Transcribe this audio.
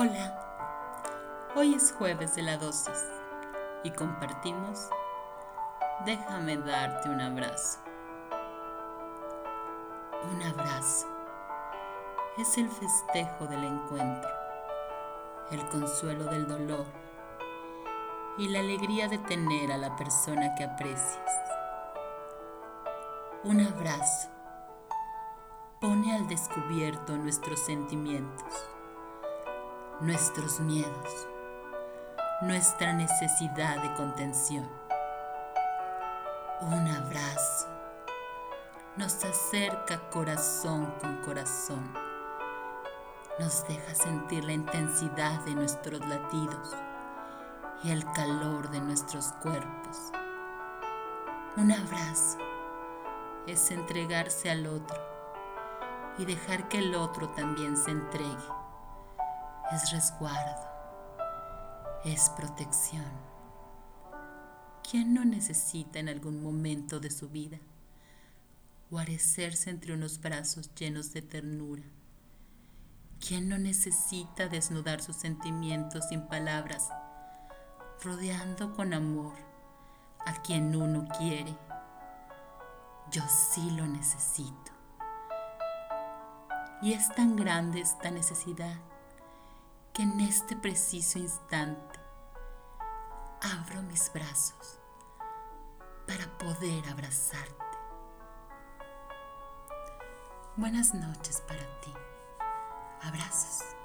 Hola, hoy es jueves de la dosis y compartimos Déjame darte un abrazo. Un abrazo es el festejo del encuentro, el consuelo del dolor y la alegría de tener a la persona que aprecias. Un abrazo pone al descubierto nuestros sentimientos nuestros miedos, nuestra necesidad de contención. Un abrazo nos acerca corazón con corazón, nos deja sentir la intensidad de nuestros latidos y el calor de nuestros cuerpos. Un abrazo es entregarse al otro y dejar que el otro también se entregue es resguardo, es protección. ¿Quién no necesita en algún momento de su vida guarecerse entre unos brazos llenos de ternura? ¿Quién no necesita desnudar sus sentimientos sin palabras, rodeando con amor a quien uno quiere? Yo sí lo necesito. Y es tan grande esta necesidad en este preciso instante abro mis brazos para poder abrazarte. Buenas noches para ti. Abrazos.